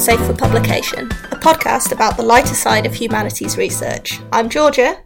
Safe for Publication, a podcast about the lighter side of humanities research. I'm Georgia.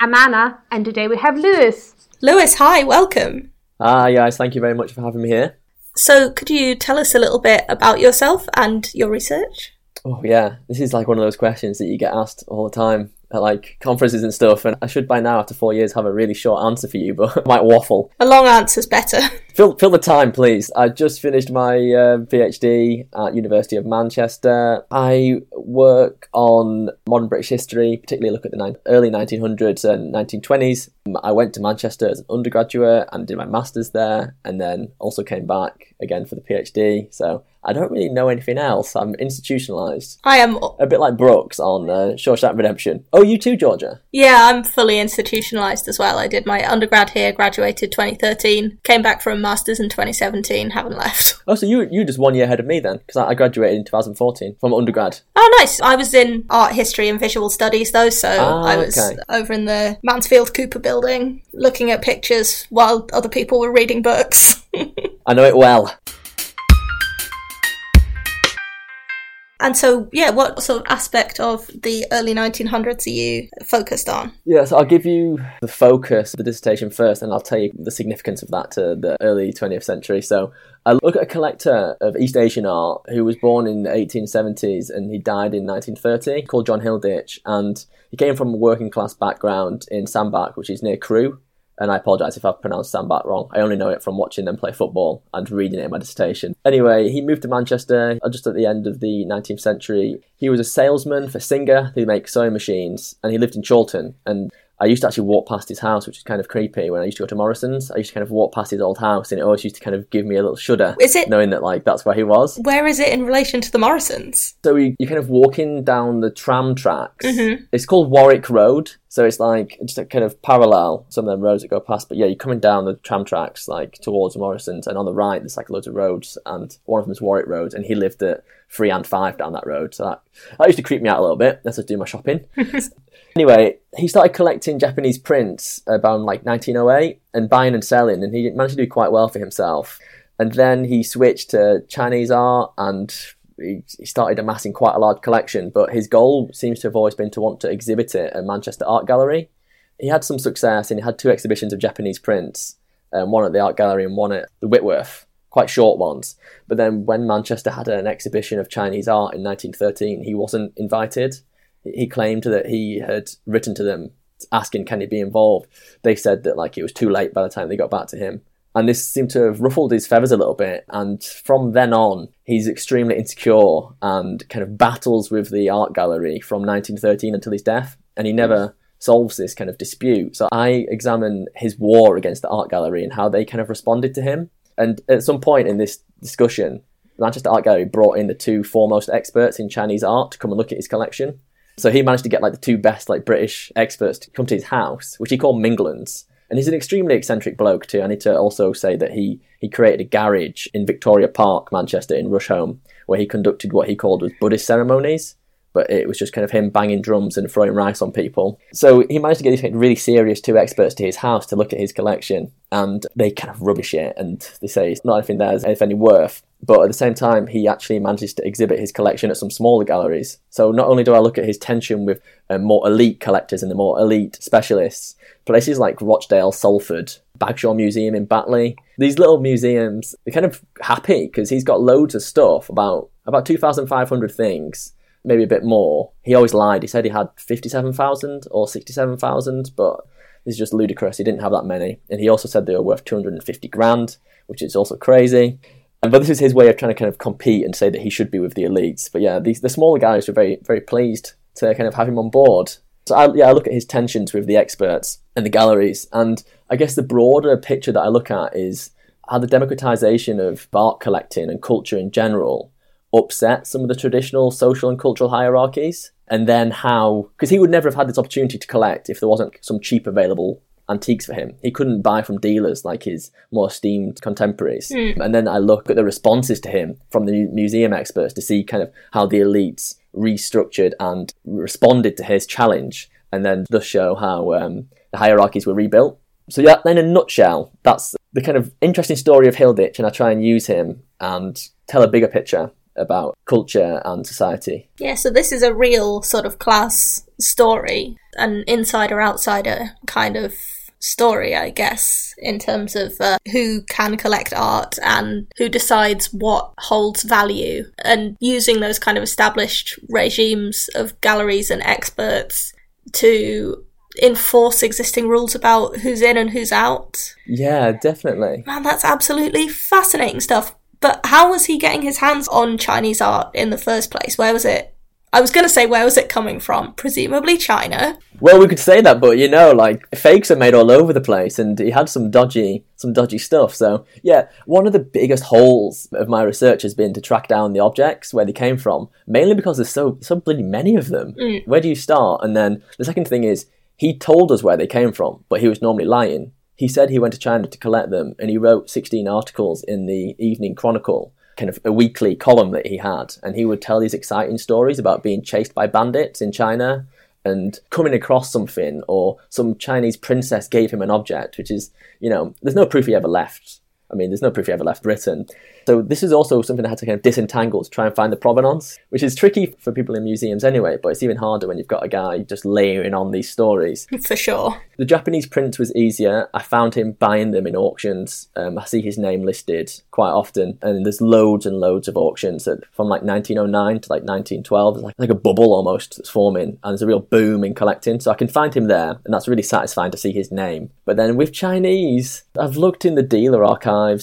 I'm Anna, and today we have Lewis. Lewis, hi, welcome. Hi, guys, thank you very much for having me here. So, could you tell us a little bit about yourself and your research? Oh, yeah, this is like one of those questions that you get asked all the time at like conferences and stuff. And I should by now, after four years, have a really short answer for you, but I might waffle. A long answer's better. Fill, fill the time, please. I just finished my uh, PhD at University of Manchester. I work on modern British history, particularly look at the ni- early 1900s and 1920s. I went to Manchester as an undergraduate and did my masters there, and then also came back again for the PhD. So I don't really know anything else. I'm institutionalized. I am. A bit like Brooks on uh, Shawshank Redemption. Oh, you too, Georgia? Yeah, I'm fully institutionalized as well. I did my undergrad here, graduated 2013, came back for a master's in 2017, haven't left. Oh, so you you just one year ahead of me then? Because I graduated in 2014 from undergrad. Oh, nice. I was in art history and visual studies though, so Ah, I was okay. over in the Mansfield Cooper building looking at pictures while other people were reading books. I know it well. and so, yeah, what sort of aspect of the early 1900s are you focused on? Yeah, so I'll give you the focus of the dissertation first, and I'll tell you the significance of that to the early 20th century. So I look at a collector of East Asian art who was born in the 1870s and he died in 1930, called John Hilditch, and he came from a working class background in Sandbach, which is near Crewe. And I apologise if I've pronounced Sandbach wrong. I only know it from watching them play football and reading it in my dissertation. Anyway, he moved to Manchester just at the end of the 19th century. He was a salesman for Singer, who make sewing machines, and he lived in Chorlton. And I used to actually walk past his house, which is kind of creepy. When I used to go to Morrison's, I used to kind of walk past his old house, and it always used to kind of give me a little shudder, Is it- knowing that like that's where he was. Where is it in relation to the Morrisons? So you, you're kind of walking down the tram tracks. Mhm. It's called Warwick Road. So it's like just a kind of parallel some of them roads that go past. But yeah, you're coming down the tram tracks like towards Morrison's, and on the right there's like loads of roads, and one of them is Warwick Road, and he lived at three and five down that road. So that, that used to creep me out a little bit. That's to do my shopping. Anyway, he started collecting Japanese prints about like 1908 and buying and selling, and he managed to do quite well for himself. And then he switched to Chinese art and he, started amassing quite a large collection. But his goal seems to have always been to want to exhibit it at Manchester Art Gallery. He had some success and he had two exhibitions of Japanese prints, um, one at the Art Gallery and one at the Whitworth, quite short ones. But then when Manchester had an exhibition of Chinese art in 1913, he wasn't invited he claimed that he had written to them asking can he be involved they said that like it was too late by the time they got back to him and this seemed to have ruffled his feathers a little bit. And from then on he's extremely insecure and kind of battles with the art gallery from 1913 until his death and he hmm. never solves this kind of dispute. So i examine his war against the art gallery and how they kind of responded to him. And at some point in this discussion manchester art gallery brought in the two foremost experts in chinese art to come and look at his collection. So he managed to get like the two best like British experts to come to his house, which he called Minglands. And he's an extremely eccentric bloke too. I need to also say that he he created a garage in Victoria Park, Manchester, in Rusholme, where he conducted what he called was Buddhist ceremonies. But it was just kind of him banging drums and throwing rice on people. So he managed to get these really serious two experts to his house to look at his collection, and they kind of rubbish it, and they say it's not anything there's of any worth. But at the same time, he actually manages to exhibit his collection at some smaller galleries. So not only do I look at his tension with um, more elite collectors and the more elite specialists, places like Rochdale, Salford, Bagshaw Museum in Batley, these little museums, they're kind of happy because he's got loads of stuff about about 2,500 things, maybe a bit more. He always lied. He said he had 57,000 or 67,000, but this is just ludicrous. He didn't have that many. And he also said they were worth 250 grand, which is also crazy. But this is his way of trying to kind of compete and say that he should be with the elites. But yeah, the smaller guys were very very pleased to kind of have him on board. So I, yeah, I look at his tensions with the experts and the galleries, and I guess the broader picture that I look at is how the democratization of art collecting and culture in general upset some of the traditional social and cultural hierarchies, and then how because he would never have had this opportunity to collect if there wasn't some cheap available antiques for him. He couldn't buy from dealers like his more esteemed contemporaries. And then I look at the responses to him from the museum experts to see kind of how the elites restructured and responded to his challenge, and then thus show how um, the hierarchies were rebuilt. So yeah, in a nutshell, that's the kind of interesting story of Hilditch, and I try and use him and tell a bigger picture about culture and society. Yeah, so this is a real sort of class story, an insider outsider kind of story, I guess, in terms of uh, who can collect art and who decides what holds value, and using those kind of established regimes of galleries and experts to enforce existing rules about who's in and who's out. Yeah, definitely. Man, that's absolutely fascinating stuff. But how was he getting his hands on Chinese art in the first place? Where was it? I was going to say, where was it coming from? Presumably China. Well, we could say that, but you know, like fakes are made all over the place, and he had some dodgy, some dodgy stuff. So yeah, one of the biggest holes of my research has been to track down the objects where they came from, mainly because there's so so bloody many of them. Mm. Where do you start? And then the second thing is he told us where they came from, but he was normally lying. He said he went to China to collect them, and he wrote 16 articles in the Evening Chronicle, kind of a weekly column that he had. And he would tell these exciting stories about being chased by bandits in China and coming across something, or some Chinese princess gave him an object, which is, you know, there's no proof he ever left. I mean, there's no proof he ever left Britain. So this is also something I had to kind of disentangle to try and find the provenance, which is tricky for people in museums anyway, but it's even harder when you've got a guy just layering on these stories. For sure. The Japanese print was easier. I found him buying them in auctions. Um, I see his name listed quite often, and there's loads and loads of auctions that, from like 1909 to like 1912. It's like, like a bubble almost that's forming, and there's a real boom in collecting. So I can find him there, and that's really satisfying to see his name. But then with Chinese, I've looked in the dealer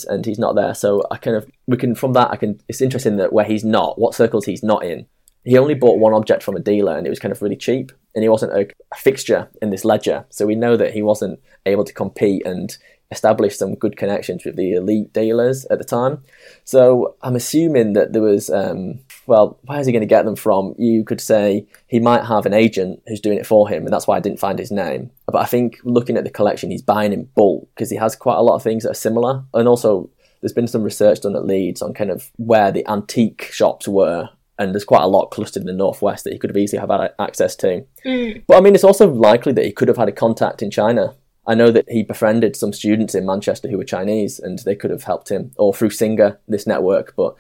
and he's not there. So I kind of we can from that I can. It's interesting that where he's not, what circles he's not in. He only bought one object from a dealer, and it was kind of really cheap, and he wasn't a, a fixture in this ledger. So we know that he wasn't able to compete and establish some good connections with the elite dealers at the time. So I'm assuming that there was, um, well, where is he going to get them from? You could say he might have an agent who's doing it for him, and that's why I didn't find his name. But I think looking at the collection, he's buying in bulk because he has quite a lot of things that are similar, and also there's been some research done at Leeds on kind of where the antique shops were. And there's quite a lot clustered in the northwest that he could have easily have had access to. Mm. But I mean, it's also likely that he could have had a contact in China. I know that he befriended some students in Manchester who were Chinese, and they could have helped him, or through Singer, this network. But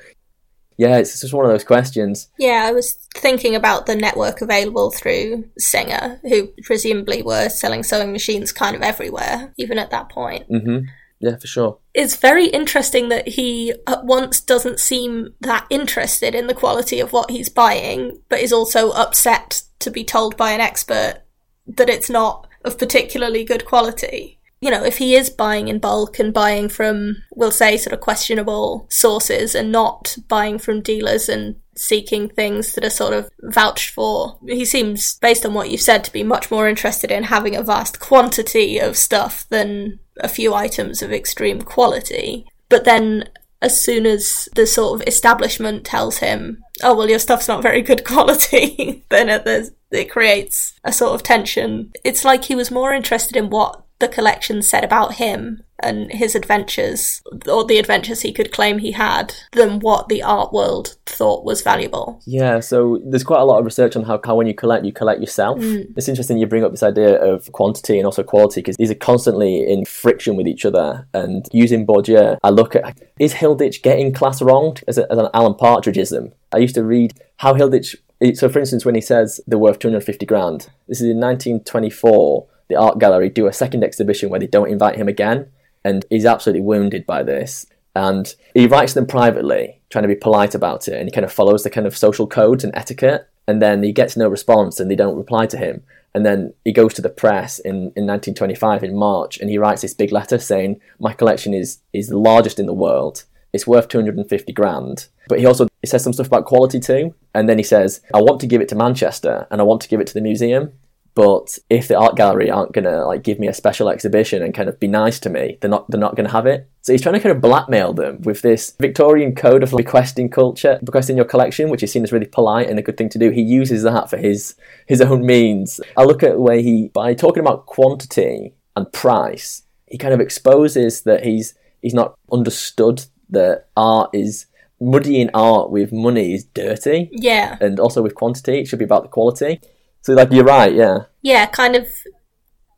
yeah, it's just one of those questions. Yeah, I was thinking about the network available through Singer, who presumably were selling sewing machines kind of everywhere, even at that point. hmm Yeah, for sure. It's very interesting that he at once doesn't seem that interested in the quality of what he's buying, but is also upset to be told by an expert that it's not of particularly good quality. You know, if he is buying in bulk and buying from, we'll say, sort of questionable sources and not buying from dealers and seeking things that are sort of vouched for, he seems, based on what you've said, to be much more interested in having a vast quantity of stuff than a few items of extreme quality. But then, as soon as the sort of establishment tells him, oh, well, your stuff's not very good quality, then it, it creates a sort of tension. It's like he was more interested in what the collection said about him and his adventures, or the adventures he could claim he had, than what the art world thought was valuable. Yeah, so there's quite a lot of research on how, how when you collect, you collect yourself. Mm. It's interesting you bring up this idea of quantity and also quality because these are constantly in friction with each other. And using Bourdieu, I look at is Hilditch getting class wrong as, a, as an Alan Partridgeism? I used to read how Hilditch. So, for instance, when he says they're worth 250 grand, this is in 1924. The art gallery do a second exhibition where they don't invite him again, and he's absolutely wounded by this. And he writes them privately, trying to be polite about it, and he kind of follows the kind of social codes and etiquette. And then he gets no response, and they don't reply to him. And then he goes to the press in, in 1925 in March, and he writes this big letter saying, "My collection is is the largest in the world. It's worth 250 grand." But he also he says some stuff about quality too. And then he says, "I want to give it to Manchester, and I want to give it to the museum." But if the art gallery aren't gonna like give me a special exhibition and kind of be nice to me, they're not they're not gonna have it. So he's trying to kind of blackmail them with this Victorian code of like, requesting culture, requesting your collection, which is seen as really polite and a good thing to do. He uses that for his his own means. I look at the way he by talking about quantity and price, he kind of exposes that he's he's not understood that art is muddying art with money is dirty Yeah. and also with quantity it should be about the quality so like you're right yeah Yeah, kind of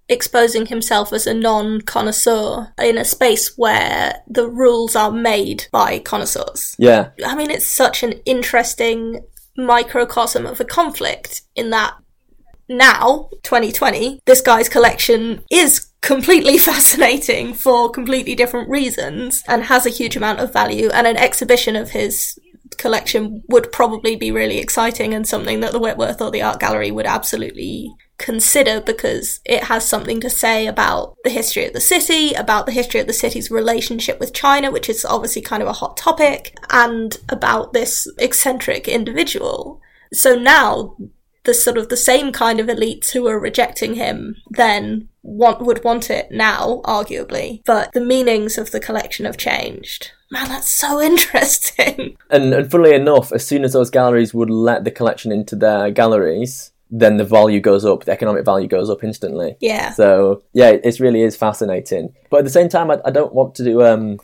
exposing himself as a non connoisseur in a space where the rules are made by connoisseurs. Yeah. I mean, it's such an interesting microcosm of a conflict in that now, 2020, this guy's collection is completely fascinating for completely different reasons and has a huge amount of value and an exhibition of his collection would probably be really exciting and something that the Whitworth or the art gallery would absolutely consider because it has something to say about the history of the city, about the history of the city's relationship with China, which is obviously kind of a hot topic, and about this eccentric individual. So now the sort of the same kind of elites who are rejecting him then want would want it now, arguably. But the meanings of the collection have changed. Man, that's so interesting. And, and funnily enough, as soon as those galleries would let the collection into their galleries, then the value goes up, the economic value goes up instantly. Yeah. So yeah, it really is fascinating. But at the same time, I, I don't want to do. Um,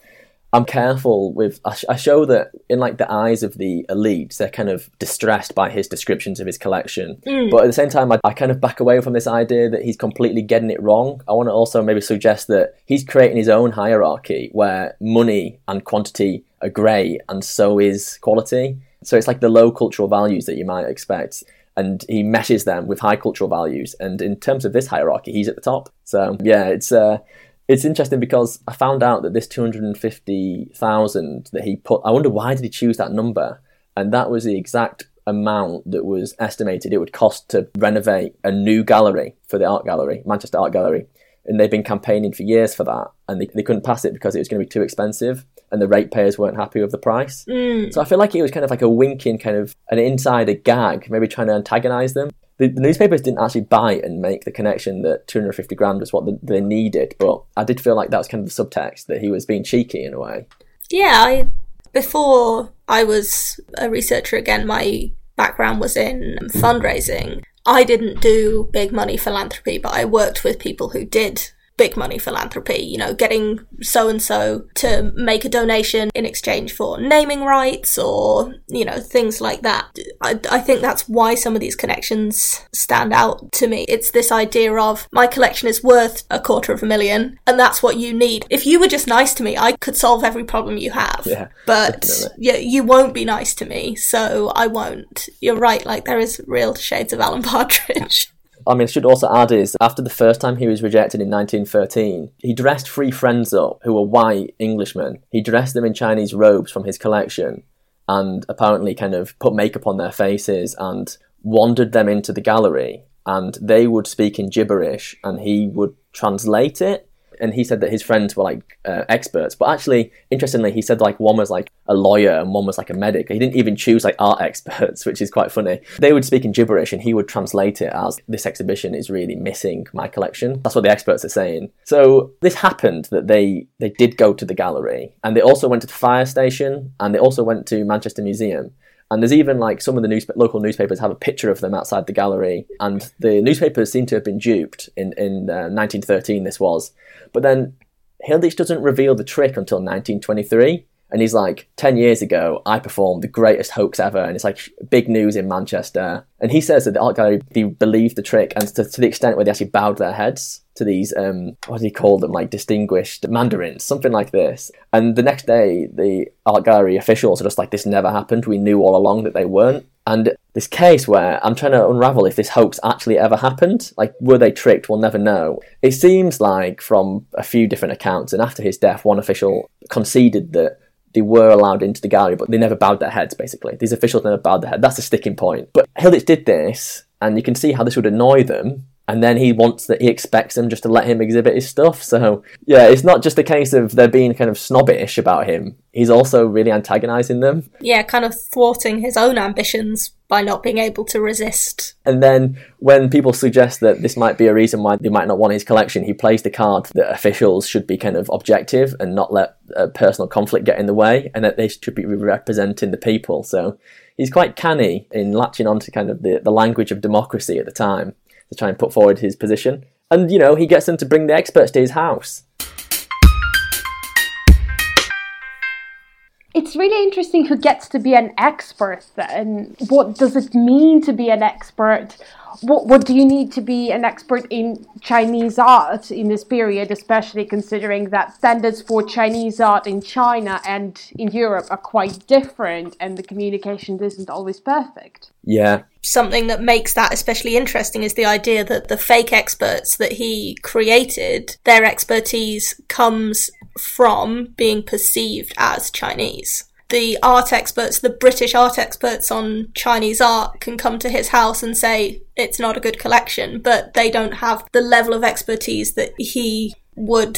I'm careful with. I, sh- I show that in like the eyes of the elites, they're kind of distressed by his descriptions of his collection. But at the same time, I, I kind of back away from this idea that he's completely getting it wrong. I want to also maybe suggest that he's creating his own hierarchy where money and quantity are grey, and so is quality. So it's like the low cultural values that you might expect and he meshes them with high cultural values. And in terms of this hierarchy, he's at the top. So yeah, it's uh, it's interesting because I found out that this two hundred and fifty thousand that he put. I wonder why did he choose that number? And that was the exact amount that was estimated it would cost to renovate a new gallery for the art gallery, Manchester Art Gallery. And they've been campaigning for years for that, and they, they couldn't pass it because it was going to be too expensive, and the ratepayers weren't happy with the price. Mm. So I feel like it was kind of like a winking, kind of an insider gag, maybe trying to antagonize them. The, the newspapers didn't actually bite and make the connection that 250 grand was what the, they needed, but I did feel like that was kind of the subtext that he was being cheeky in a way. Yeah, I before I was a researcher again, my background was in fundraising. I didn't do big money philanthropy, but I worked with people who did big money philanthropy, you know, getting so and so to make a donation in exchange for naming rights or, you know, things like that. I, I think that's why some of these connections stand out to me. It's this idea of my collection is worth a quarter of a million and that's what you need. If you were just nice to me, I could solve every problem you have. Yeah, but definitely. yeah, you won't be nice to me, so I won't. You're right, like there is real shades of Alan Partridge. I mean, I should also add is after the first time he was rejected in 1913, he dressed three friends up who were white Englishmen. He dressed them in Chinese robes from his collection and apparently kind of put makeup on their faces and wandered them into the gallery. And they would speak in gibberish and he would translate it. And he said that his friends were like uh, experts, but actually, interestingly, he said like one was like a lawyer and one was like a medic. He didn't even choose like art experts, which is quite funny. They would speak in gibberish and he would translate it as this exhibition is really missing my collection. That's what the experts are saying. So this happened that they they did go to the gallery and they also went to the fire station and they also went to Manchester Museum. And there's even like some of the news- local newspapers have a picture of them outside the gallery, and the newspapers seem to have been duped in in uh, 1913. This was, but then Hilditch doesn't reveal the trick until 1923. And he's like, 10 years ago, I performed the greatest hoax ever. And it's like big news in Manchester. And he says that the art gallery they believed the trick and to, to the extent where they actually bowed their heads to these, um, what do he call them, like distinguished mandarins, something like this. And the next day, the art gallery officials are just like, this never happened. We knew all along that they weren't. And this case where I'm trying to unravel if this hoax actually ever happened, like were they tricked? We'll never know. It seems like from a few different accounts, and after his death, one official conceded that they were allowed into the gallery, but they never bowed their heads, basically. These officials never bowed their head. That's the sticking point. But Hilditch did this, and you can see how this would annoy them. And then he wants that he expects them just to let him exhibit his stuff. So yeah, it's not just a case of they're being kind of snobbish about him. He's also really antagonizing them. yeah, kind of thwarting his own ambitions by not being able to resist. And then when people suggest that this might be a reason why they might not want his collection, he plays the card that officials should be kind of objective and not let uh, personal conflict get in the way, and that they should be representing the people. So he's quite canny in latching onto kind of the, the language of democracy at the time to try and put forward his position. And you know, he gets them to bring the experts to his house. It's really interesting who gets to be an expert then. What does it mean to be an expert? What, what do you need to be an expert in Chinese art in this period, especially considering that standards for Chinese art in China and in Europe are quite different and the communication isn't always perfect? Yeah. Something that makes that especially interesting is the idea that the fake experts that he created, their expertise comes from being perceived as Chinese. The art experts, the British art experts on Chinese art can come to his house and say it's not a good collection, but they don't have the level of expertise that he would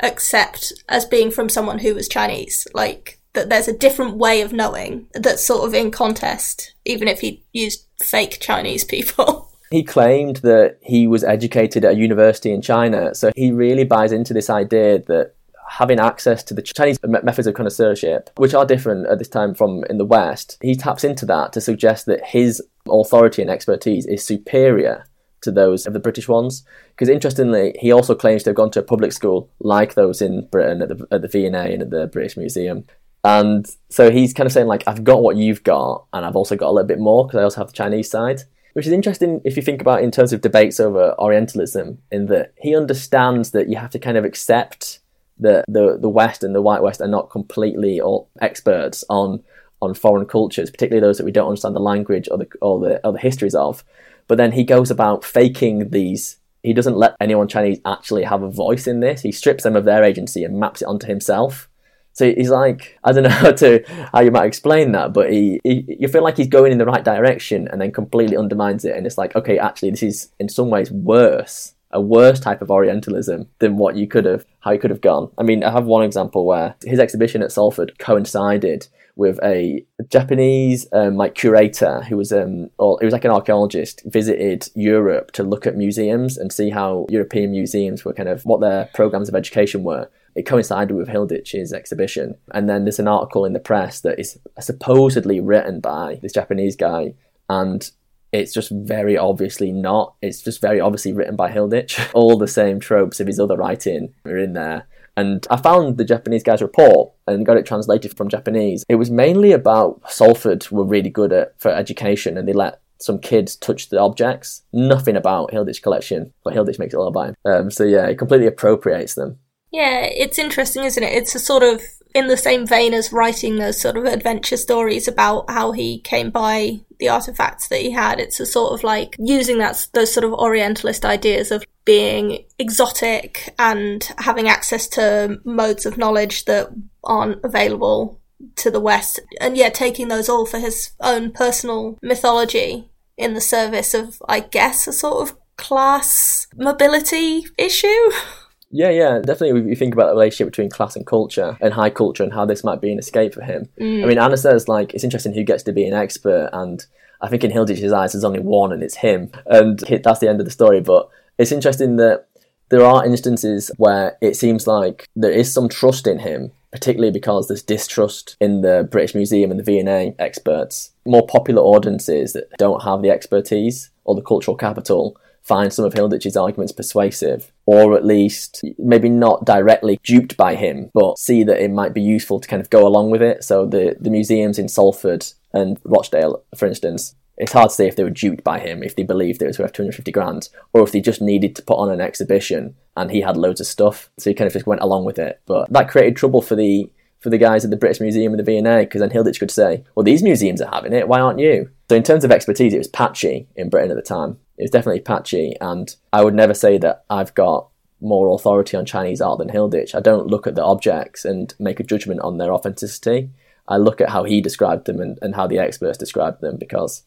accept as being from someone who was Chinese. Like, that there's a different way of knowing that's sort of in contest, even if he used fake Chinese people. He claimed that he was educated at a university in China, so he really buys into this idea that having access to the Chinese methods of connoisseurship, which are different at this time from in the West, he taps into that to suggest that his authority and expertise is superior to those of the British ones. Because interestingly, he also claims to have gone to a public school like those in Britain at the, at the V&A and at the British Museum. And so he's kind of saying, like, I've got what you've got, and I've also got a little bit more because I also have the Chinese side. Which is interesting if you think about in terms of debates over Orientalism, in that he understands that you have to kind of accept that the the West and the White West are not completely all experts on on foreign cultures, particularly those that we don't understand the language or the or the or the histories of. But then he goes about faking these. He doesn't let anyone Chinese actually have a voice in this. He strips them of their agency and maps it onto himself. So he's like, I don't know how to how you might explain that, but he, he you feel like he's going in the right direction and then completely undermines it, and it's like, okay, actually, this is in some ways worse a worse type of Orientalism than what you could have, how you could have gone. I mean, I have one example where his exhibition at Salford coincided with a Japanese um, like curator who was um or he was like an archaeologist visited Europe to look at museums and see how European museums were kind of what their programs of education were. It coincided with Hilditch's exhibition, and then there's an article in the press that is supposedly written by this Japanese guy, and it's just very obviously not. It's just very obviously written by Hilditch. All the same tropes of his other writing are in there. And I found the Japanese guy's report and got it translated from Japanese. It was mainly about Salford were really good at for education and they let some kids touch the objects. Nothing about Hilditch collection, but Hilditch makes it all about him. Um, so yeah, it completely appropriates them. Yeah, it's interesting, isn't it? It's a sort of in the same vein as writing those sort of adventure stories about how he came by the artifacts that he had. It's a sort of like using that those sort of Orientalist ideas of being exotic and having access to modes of knowledge that aren't available to the West, and yeah, taking those all for his own personal mythology in the service of, I guess, a sort of class mobility issue. Yeah, yeah, definitely. We think about the relationship between class and culture and high culture and how this might be an escape for him. Mm. I mean, Anna says like it's interesting who gets to be an expert, and I think in Hilditch's eyes there's only one, and it's him, and that's the end of the story. But it's interesting that there are instances where it seems like there is some trust in him, particularly because there's distrust in the British Museum and the V&A experts. More popular audiences that don't have the expertise or the cultural capital find some of Hilditch's arguments persuasive, or at least maybe not directly duped by him, but see that it might be useful to kind of go along with it. So the, the museums in Salford and Rochdale, for instance, it's hard to say if they were duped by him, if they believed it was worth 250 grand, or if they just needed to put on an exhibition and he had loads of stuff. So he kind of just went along with it. But that created trouble for the for the guys at the British Museum and the V&A because then Hilditch could say, well, these museums are having it, why aren't you? So in terms of expertise, it was patchy in Britain at the time. It was definitely patchy, and I would never say that I've got more authority on Chinese art than Hilditch. I don't look at the objects and make a judgment on their authenticity. I look at how he described them and, and how the experts described them because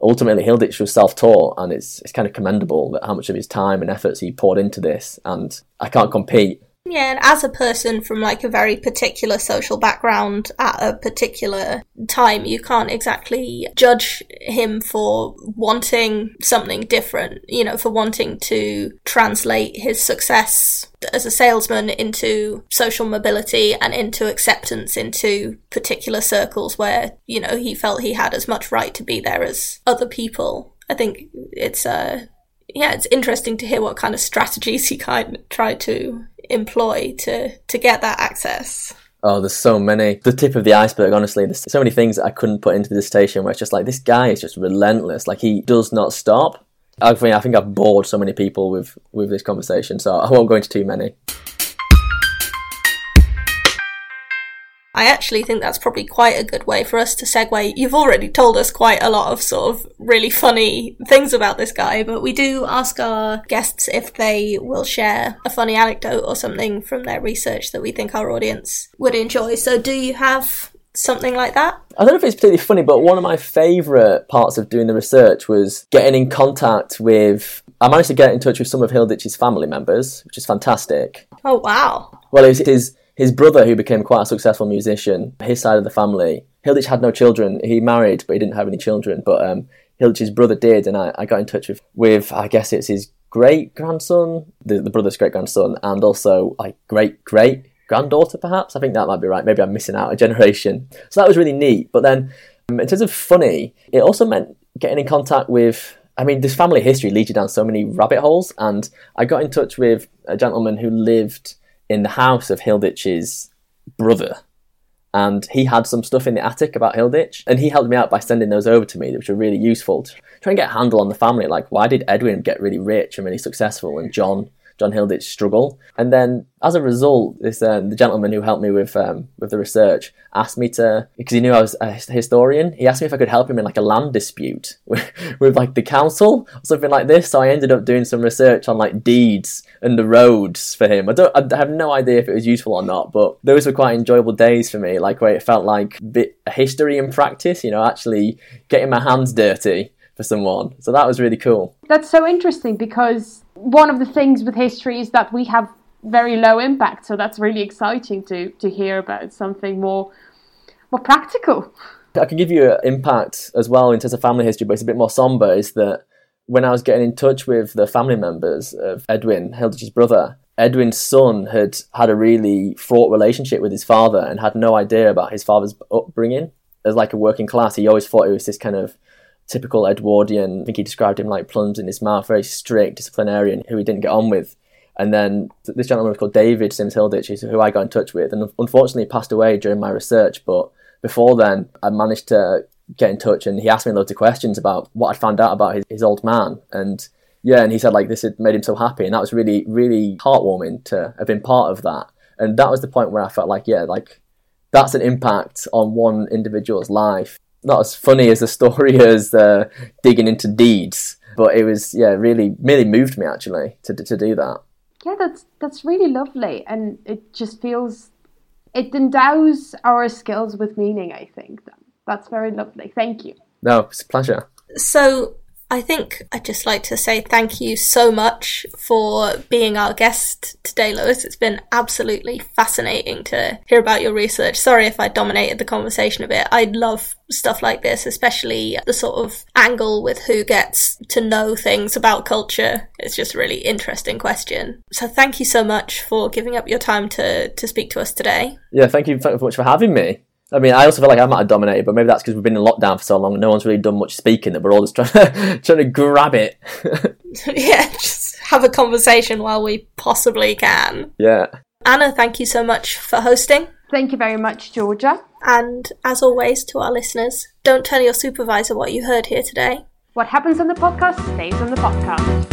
ultimately Hilditch was self-taught and it's, it's kind of commendable that how much of his time and efforts he poured into this and I can't compete yeah, and as a person from like a very particular social background at a particular time, you can't exactly judge him for wanting something different, you know, for wanting to translate his success as a salesman into social mobility and into acceptance into particular circles where, you know, he felt he had as much right to be there as other people. I think it's uh yeah, it's interesting to hear what kind of strategies he kind of tried to employ to to get that access. Oh, there's so many. The tip of the iceberg, honestly. There's so many things I couldn't put into the dissertation where it's just like, this guy is just relentless. Like, he does not stop. I think, I think I've bored so many people with, with this conversation, so I won't go into too many. I actually think that's probably quite a good way for us to segue. You've already told us quite a lot of sort of really funny things about this guy, but we do ask our guests if they will share a funny anecdote or something from their research that we think our audience would enjoy. So, do you have something like that? I don't know if it's particularly funny, but one of my favourite parts of doing the research was getting in contact with. I managed to get in touch with some of Hilditch's family members, which is fantastic. Oh, wow. Well, it was his his brother, who became quite a successful musician, his side of the family, Hilditch had no children. He married, but he didn't have any children. But um, Hilditch's brother did, and I, I got in touch with, with I guess it's his great grandson, the, the brother's great grandson, and also like great great granddaughter, perhaps. I think that might be right. Maybe I'm missing out a generation. So that was really neat. But then, um, in terms of funny, it also meant getting in contact with. I mean, this family history leads you down so many rabbit holes, and I got in touch with a gentleman who lived in the house of Hilditch's brother. And he had some stuff in the attic about Hilditch, and he helped me out by sending those over to me, which were really useful to try and get a handle on the family. Like, why did Edwin get really rich and really successful, and John John Hilditch struggle? And then, as a result, this uh, the gentleman who helped me with um, with the research asked me to because he knew I was a historian. He asked me if I could help him in like a land dispute with, with like the council or something like this. So I ended up doing some research on like deeds and the roads for him. I don't, I have no idea if it was useful or not, but those were quite enjoyable days for me. Like where it felt like bit history in practice. You know, actually getting my hands dirty for someone. So that was really cool. That's so interesting because one of the things with history is that we have very low impact. So that's really exciting to to hear about something more more practical. I can give you an impact as well in terms of family history, but it's a bit more somber. Is that when I was getting in touch with the family members of Edwin, Hilditch's brother, Edwin's son had had a really fraught relationship with his father and had no idea about his father's upbringing. As like a working class, he always thought he was this kind of typical Edwardian. I think he described him like plums in his mouth, very strict disciplinarian who he didn't get on with. And then this gentleman was called David Sims Hilditch, who I got in touch with, and unfortunately passed away during my research. But before then, I managed to get in touch, and he asked me loads of questions about what I'd found out about his, his old man, and yeah, and he said like this had made him so happy, and that was really really heartwarming to have been part of that. And that was the point where I felt like yeah, like that's an impact on one individual's life. Not as funny as the story as uh, digging into deeds, but it was yeah really really moved me actually to to do that. Yeah, that's that's really lovely, and it just feels it endows our skills with meaning. I think that's very lovely. Thank you. No, it's a pleasure. So I think I'd just like to say thank you so much for being our guest today, Lewis. It's been absolutely fascinating to hear about your research. Sorry if I dominated the conversation a bit. I love stuff like this, especially the sort of angle with who gets to know things about culture. It's just a really interesting question. So thank you so much for giving up your time to, to speak to us today. Yeah, thank you very much for having me. I mean, I also feel like I might have dominated, but maybe that's because we've been in lockdown for so long and no one's really done much speaking that we're all just trying to, trying to grab it. yeah, just have a conversation while we possibly can. Yeah. Anna, thank you so much for hosting. Thank you very much, Georgia. And as always, to our listeners, don't tell your supervisor what you heard here today. What happens on the podcast stays on the podcast.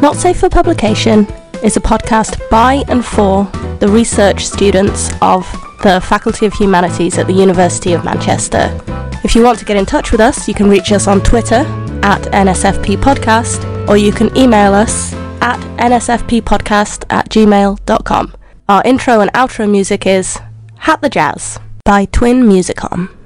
Not Safe for Publication is a podcast by and for the research students of the Faculty of Humanities at the University of Manchester. If you want to get in touch with us, you can reach us on Twitter at NSFP Podcast, or you can email us at nsfppodcast at gmail.com. Our intro and outro music is Hat the Jazz by Twin Musicom.